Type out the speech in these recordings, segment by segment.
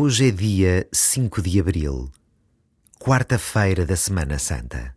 Hoje é dia 5 de abril, quarta-feira da Semana Santa.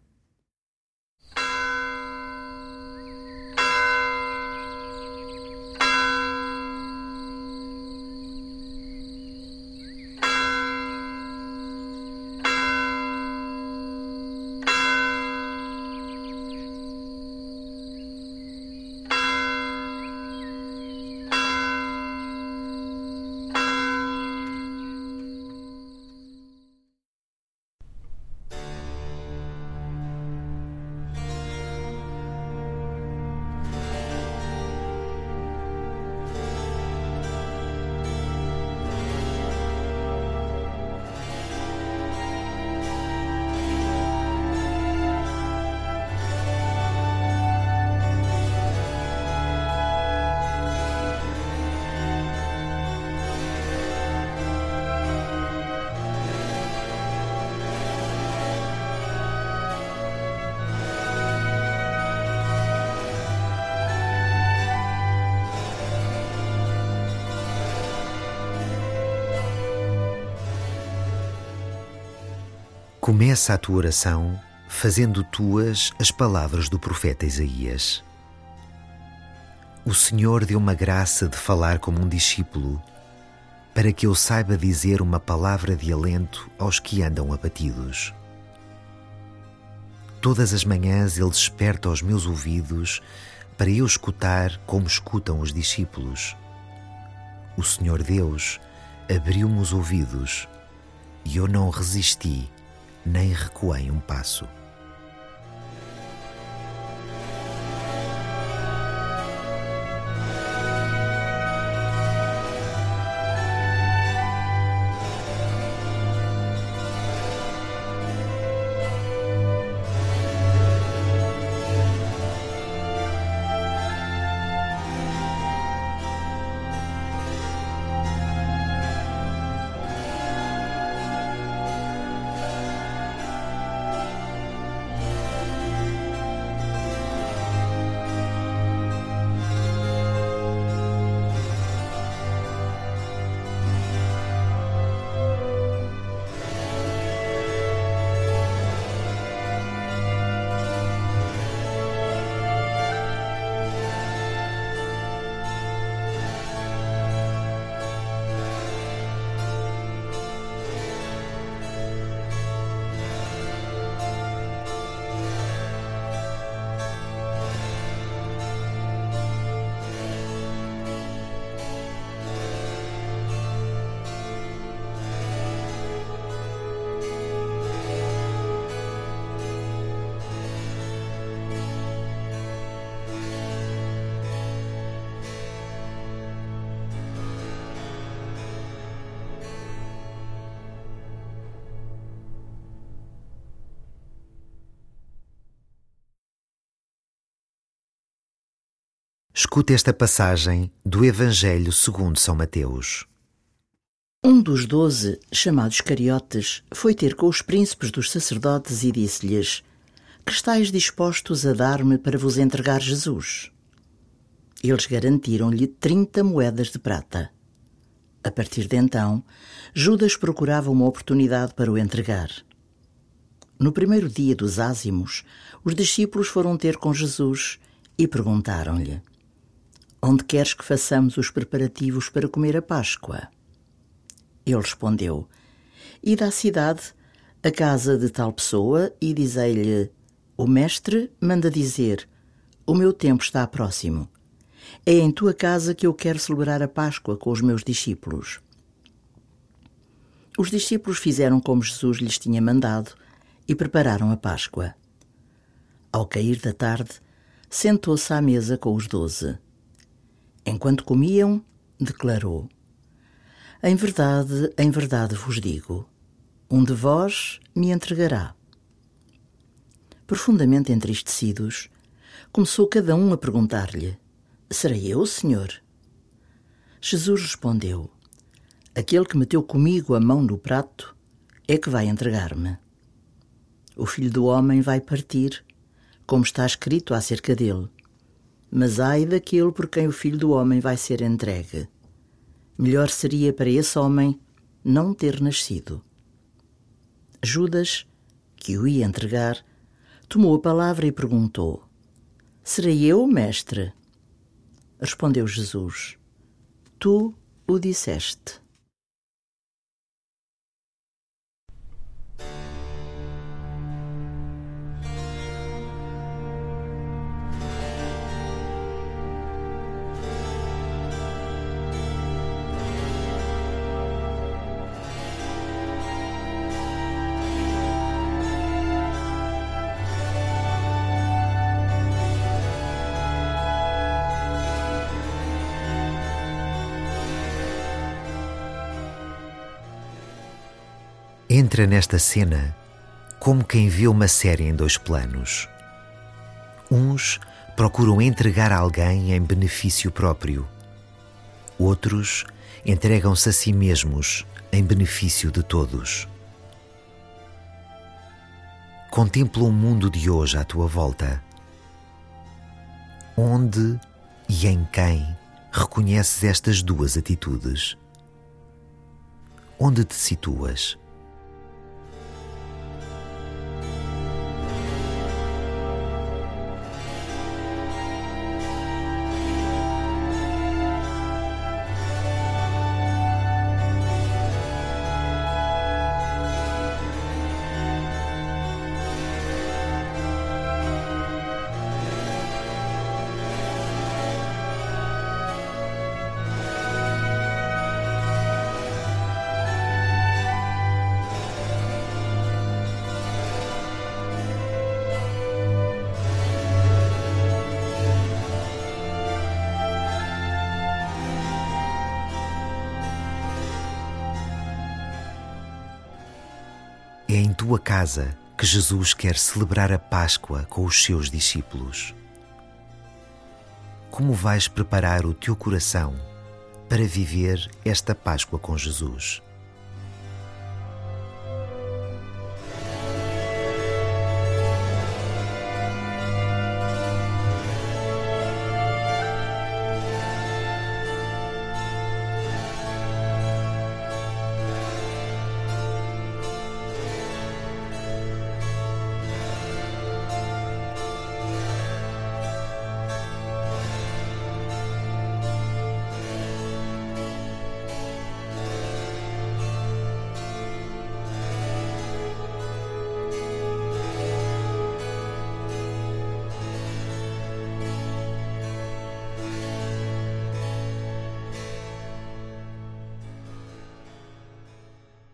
Começa a tua oração fazendo tuas as palavras do profeta Isaías. O Senhor deu uma graça de falar como um discípulo, para que eu saiba dizer uma palavra de alento aos que andam abatidos. Todas as manhãs ele desperta aos meus ouvidos para eu escutar como escutam os discípulos. O Senhor Deus abriu-me os ouvidos e eu não resisti nem recuei um passo. Escute esta passagem do Evangelho segundo São Mateus. Um dos doze, chamado Iscariotes, foi ter com os príncipes dos sacerdotes e disse-lhes: Que estáis dispostos a dar-me para vos entregar Jesus? Eles garantiram-lhe trinta moedas de prata. A partir de então, Judas procurava uma oportunidade para o entregar. No primeiro dia dos ázimos, os discípulos foram ter com Jesus e perguntaram-lhe: Onde queres que façamos os preparativos para comer a Páscoa? Ele respondeu: Ida à cidade, à casa de tal pessoa, e dizei-lhe: O mestre manda dizer: O meu tempo está próximo. É em tua casa que eu quero celebrar a Páscoa com os meus discípulos. Os discípulos fizeram como Jesus lhes tinha mandado e prepararam a Páscoa. Ao cair da tarde, sentou-se à mesa com os doze. Enquanto comiam, declarou: Em verdade, em verdade vos digo, um de vós me entregará. Profundamente entristecidos, começou cada um a perguntar-lhe: Serei eu, Senhor? Jesus respondeu: Aquele que meteu comigo a mão no prato é que vai entregar-me. O filho do homem vai partir, como está escrito acerca dele mas ai daquele por quem o Filho do Homem vai ser entregue. Melhor seria para esse homem não ter nascido. Judas, que o ia entregar, tomou a palavra e perguntou: Serei eu, mestre? Respondeu Jesus: Tu o disseste. Entra nesta cena como quem vê uma série em dois planos. Uns procuram entregar alguém em benefício próprio. Outros entregam-se a si mesmos em benefício de todos. Contempla o mundo de hoje à tua volta. Onde e em quem reconheces estas duas atitudes? Onde te situas? Tua casa que Jesus quer celebrar a Páscoa com os seus discípulos. Como vais preparar o teu coração para viver esta Páscoa com Jesus?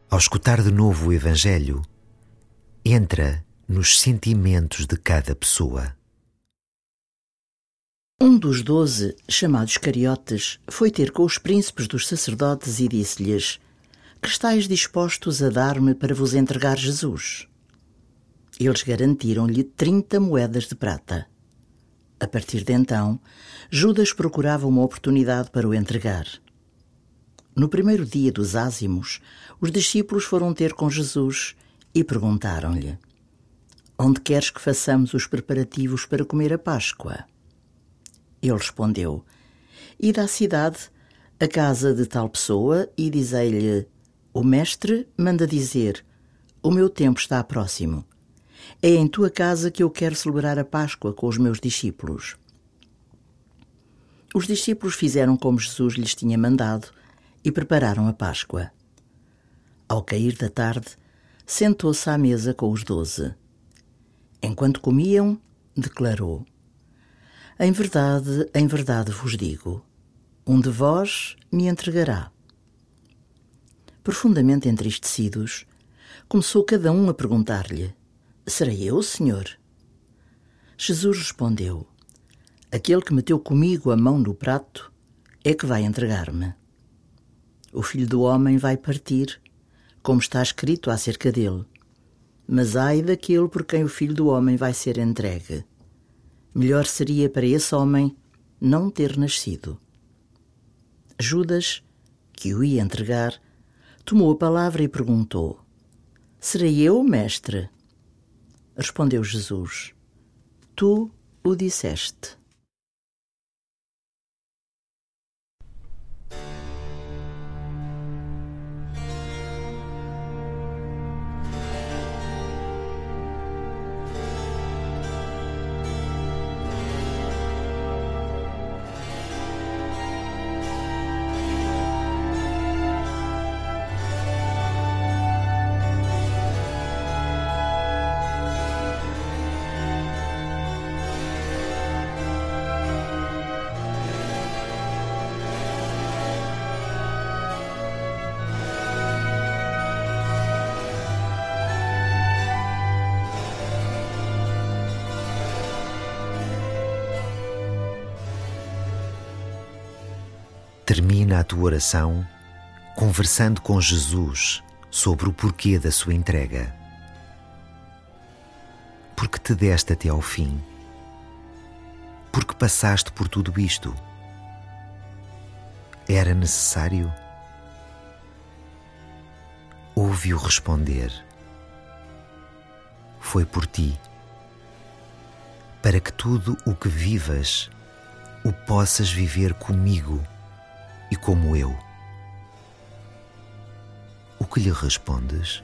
Ao escutar de novo o Evangelho, entra nos sentimentos de cada pessoa. Um dos doze, chamados Cariotes, foi ter com os príncipes dos sacerdotes e disse-lhes: Que estáis dispostos a dar-me para vos entregar Jesus? Eles garantiram-lhe trinta moedas de prata. A partir de então, Judas procurava uma oportunidade para o entregar. No primeiro dia dos ázimos, os discípulos foram ter com Jesus e perguntaram-lhe: Onde queres que façamos os preparativos para comer a Páscoa? Ele respondeu: Ida à cidade, à casa de tal pessoa, e dizei-lhe: O Mestre manda dizer: O meu tempo está próximo. É em tua casa que eu quero celebrar a Páscoa com os meus discípulos. Os discípulos fizeram como Jesus lhes tinha mandado e prepararam a Páscoa. Ao cair da tarde, sentou-se à mesa com os doze. Enquanto comiam, declarou: Em verdade, em verdade vos digo, um de vós me entregará. Profundamente entristecidos, começou cada um a perguntar-lhe: Serei eu, Senhor? Jesus respondeu: Aquele que meteu comigo a mão no prato é que vai entregar-me. O filho do homem vai partir, como está escrito acerca dele. Mas ai daquele por quem o filho do homem vai ser entregue. Melhor seria para esse homem não ter nascido. Judas, que o ia entregar, tomou a palavra e perguntou: Serei eu, mestre? Respondeu Jesus: Tu o disseste. Termina a tua oração conversando com Jesus sobre o porquê da sua entrega. Porque te deste até ao fim. Porque passaste por tudo isto. Era necessário? Ouve-o responder. Foi por ti. Para que tudo o que vivas o possas viver comigo e como eu. O que lhe respondes?